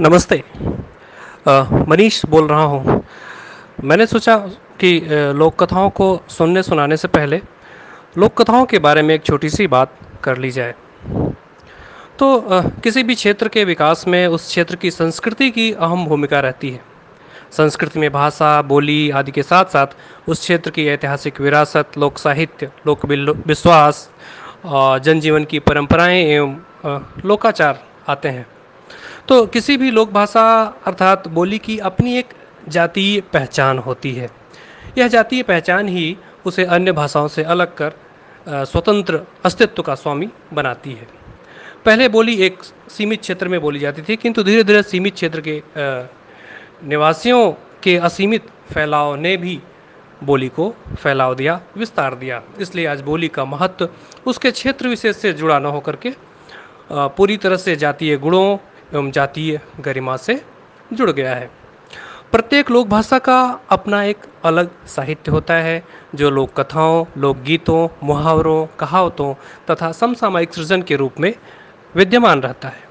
नमस्ते। मनीष बोल रहा हूँ। मैंने सोचा कि लोक कथाओं को सुनने सुनाने से पहले लोक कथाओं के बारे में एक छोटी सी बात कर ली जाए। तो किसी भी क्षेत्र के विकास में उस क्षेत्र की संस्कृति की अहम भूमिका रहती है। संस्कृति में भाषा, बोली आदि के साथ साथ उस क्षेत्र की ऐतिहासिक विरासत, लोक साहित्य, लोक विश्वास जनजीवन की परंपराएँ एवं लोकाचार आते हैं। तो किसी भी लोक भाषा अर्थात बोली की अपनी एक जातीय पहचान होती है। यह जातीय पहचान ही उसे अन्य भाषाओं से अलग कर स्वतंत्र अस्तित्व का स्वामी बनाती है। पहले बोली एक सीमित क्षेत्र में बोली जाती थी, किंतु धीरे धीरे सीमित क्षेत्र के निवासियों के असीमित फैलाव ने भी बोली को फैलाव दिया, विस्तार दिया। इसलिए आज बोली का महत्व उसके क्षेत्र विशेष से जुड़ा न होकर के पूरी तरह से जातीय गुणों एवं जातीय गरिमा से जुड़ गया है। प्रत्येक लोक भाषा का अपना एक अलग साहित्य होता है, जो लोक कथाओं लोकगीतों मुहावरों, कहावतों तथा समसामयिक सृजन के रूप में विद्यमान रहता है।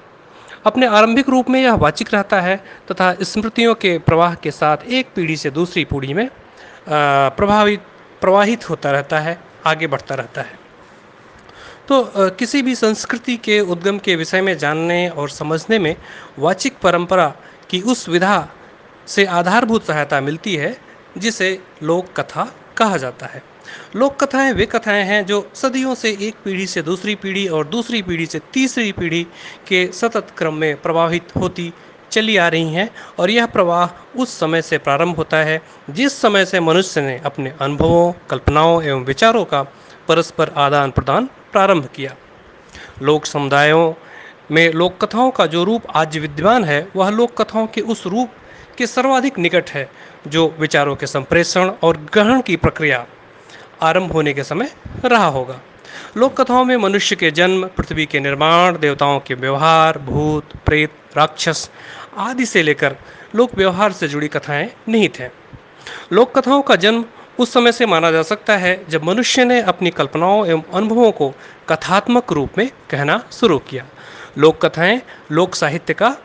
अपने आरंभिक रूप में यह वाचिक रहता है तथा स्मृतियों के प्रवाह के साथ एक पीढ़ी से दूसरी पीढ़ी में प्रभावित, प्रवाहित होता रहता है, आगे बढ़ता रहता है। तो किसी भी संस्कृति के उद्गम के विषय में जानने और समझने में वाचिक परंपरा की उस विधा से आधारभूत सहायता मिलती है, जिसे लोक कथा कहा जाता है। लोक कथाएँ वे कथाएँ हैं जो सदियों से एक पीढ़ी से दूसरी पीढ़ी और दूसरी पीढ़ी से तीसरी पीढ़ी के सतत क्रम में प्रभावित होती चली आ रही हैं और यह प्रवाह उस समय से प्रारंभ होता है, जिस समय से मनुष्य ने अपने अनुभवों, कल्पनाओं एवं विचारों का परस्पर आदान प्रदान प्रारंभ किया। लोक समुदायों में लोक कथाओं का जो रूप आज विद्यमान है, वह लोक कथाओं के उस रूप के सर्वाधिक निकट है, जो विचारों के संप्रेषण और ग्रहण की प्रक्रिया आरंभ होने के समय रहा होगा। लोक कथाओं में मनुष्य के जन्म, पृथ्वी के निर्माण, देवताओं के व्यवहार, भूत, प्रेत, राक्षस आदि से लेकर लोक व्यवहार से जुड़ी कथाएँ निहित हैं। लोक कथाओं का जन्म उस समय से माना जा सकता है जब मनुष्य ने अपनी कल्पनाओं एवं अनुभवों को कथात्मक रूप में कहना शुरू किया। लोक कथाएँ, लोक साहित्य का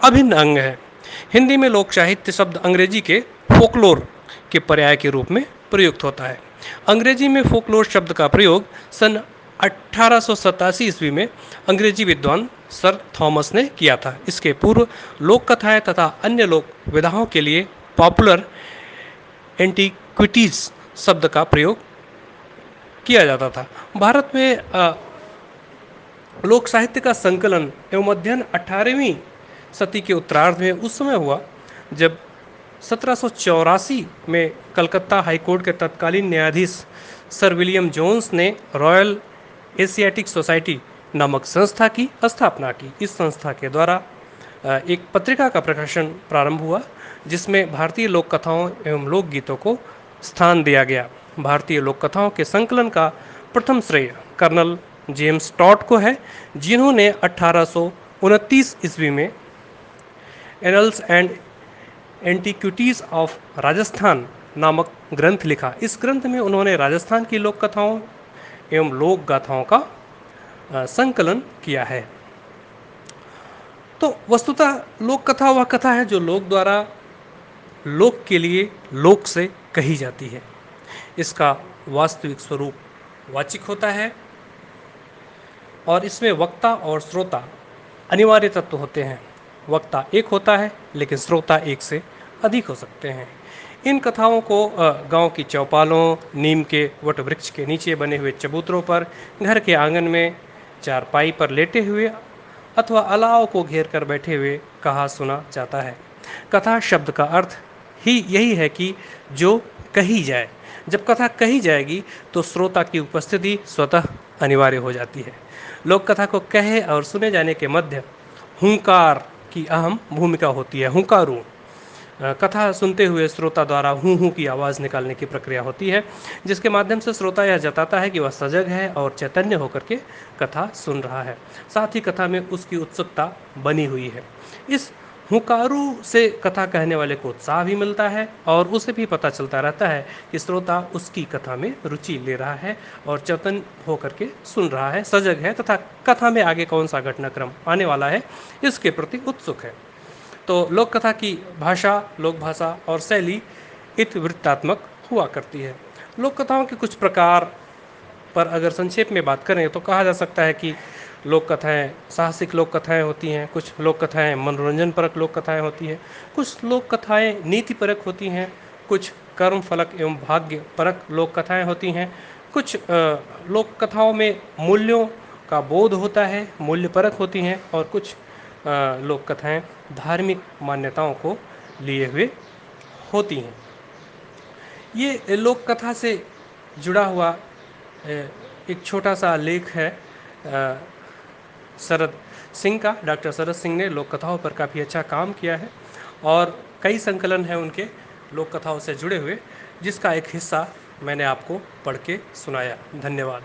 अभिन्न अंग है। हिंदी में लोक साहित्य शब्द अंग्रेज़ी के फोकलोर के पर्याय के रूप में प्रयुक्त होता है। अंग्रेज़ी में फोकलोर शब्द का प्रयोग सन अठारह ईस्वी में अंग्रेज़ी विद्वान सर थॉमस ने किया था। इसके पूर्व लोक कथाएँ तथा अन्य लोक विधाओं के लिए पॉपुलर एंटीक्विटीज शब्द का प्रयोग किया जाता था। भारत में लोक साहित्य का संकलन एवं अध्ययन अठारहवीं सदी के उत्तरार्ध में उस समय हुआ, जब सत्रह सौ चौरासी में कलकत्ता हाईकोर्ट के तत्कालीन न्यायाधीश सर विलियम जोन्स ने रॉयल एशियाटिक सोसाइटी नामक संस्था की स्थापना की। इस संस्था के द्वारा एक पत्रिका का प्रकाशन प्रारंभ हुआ, जिसमें भारतीय लोक कथाओं एवं लोकगीतों को स्थान दिया गया। भारतीय लोक कथाओं के संकलन का प्रथम श्रेय कर्नल जेम्स टॉट को है, जिन्होंने अठारह ईस्वी में annals and antiquities of Rajasthan नामक ग्रंथ लिखा। इस ग्रंथ में उन्होंने राजस्थान की लोक कथाओं एवं लोक गाथाओं का संकलन किया है। तो वस्तुतः लोक कथा वह कथा है जो लोक द्वारा लोक के लिए लोक से कही जाती है। इसका वास्तविक स्वरूप वाचिक होता है और इसमें वक्ता और श्रोता अनिवार्य तत्व होते हैं। वक्ता एक होता है, लेकिन श्रोता एक से अधिक हो सकते हैं। इन कथाओं को गाँव की चौपालों, नीम के वट वृक्ष के नीचे बने हुए चबूतरों पर, घर के आँगन में चारपाई पर लेटे हुए अथवा अलाव को घेर कर बैठे हुए कहा सुना जाता है। कथा शब्द का अर्थ ही यही है कि जो कही जाए। जब कथा कही जाएगी तो श्रोता की उपस्थिति स्वतः अनिवार्य हो जाती है। लोक कथा को कहे और सुने जाने के मध्य हुंकार की अहम भूमिका होती है। हुंकारू। कथा सुनते हुए श्रोता द्वारा हूँ हूँ की आवाज़ निकालने की प्रक्रिया होती है, जिसके माध्यम से श्रोता यह जताता है कि वह सजग है और चैतन्य होकर के कथा सुन रहा है। साथ ही कथा में उसकी उत्सुकता बनी हुई है। इस हुकारू से कथा कहने वाले को उत्साह भी मिलता है और उसे भी पता चलता रहता है कि श्रोता उसकी कथा में रुचि ले रहा है और चेतन होकर के सुन रहा है, सजग है तथा कथा में आगे कौन सा घटनाक्रम आने वाला है, इसके प्रति उत्सुक है। तो लोक कथा की भाषा लोक भाषा और शैली इतवृत्तात्मक हुआ करती है। लोक कथाओं के कुछ प्रकार पर अगर संक्षेप में बात करें तो कहा जा सकता है कि लोक कथाएँ साहसिक लोक कथाएँ होती हैं, कुछ लोक कथाएँ मनोरंजन परक लोक कथाएँ होती हैं, कुछ लोक कथाएँ नीति परक होती हैं, कुछ कर्म फलक एवं भाग्य परक लोक कथाएँ होती हैं, कुछ लोक कथाओं में मूल्यों का बोध होता है मूल्य परक होती हैं और कुछ लोक कथाएँ धार्मिक मान्यताओं को लिए हुए होती हैं। ये लोक कथा से जुड़ा हुआ एक छोटा सा लेख है शरद सिंह का, डॉक्टर शरद सिंह ने लोक कथाओं पर काफ़ी अच्छा काम किया है और कई संकलन हैं उनके लोक कथाओं से जुड़े हुए, जिसका एक हिस्सा मैंने आपको पढ़ के सुनाया। धन्यवाद।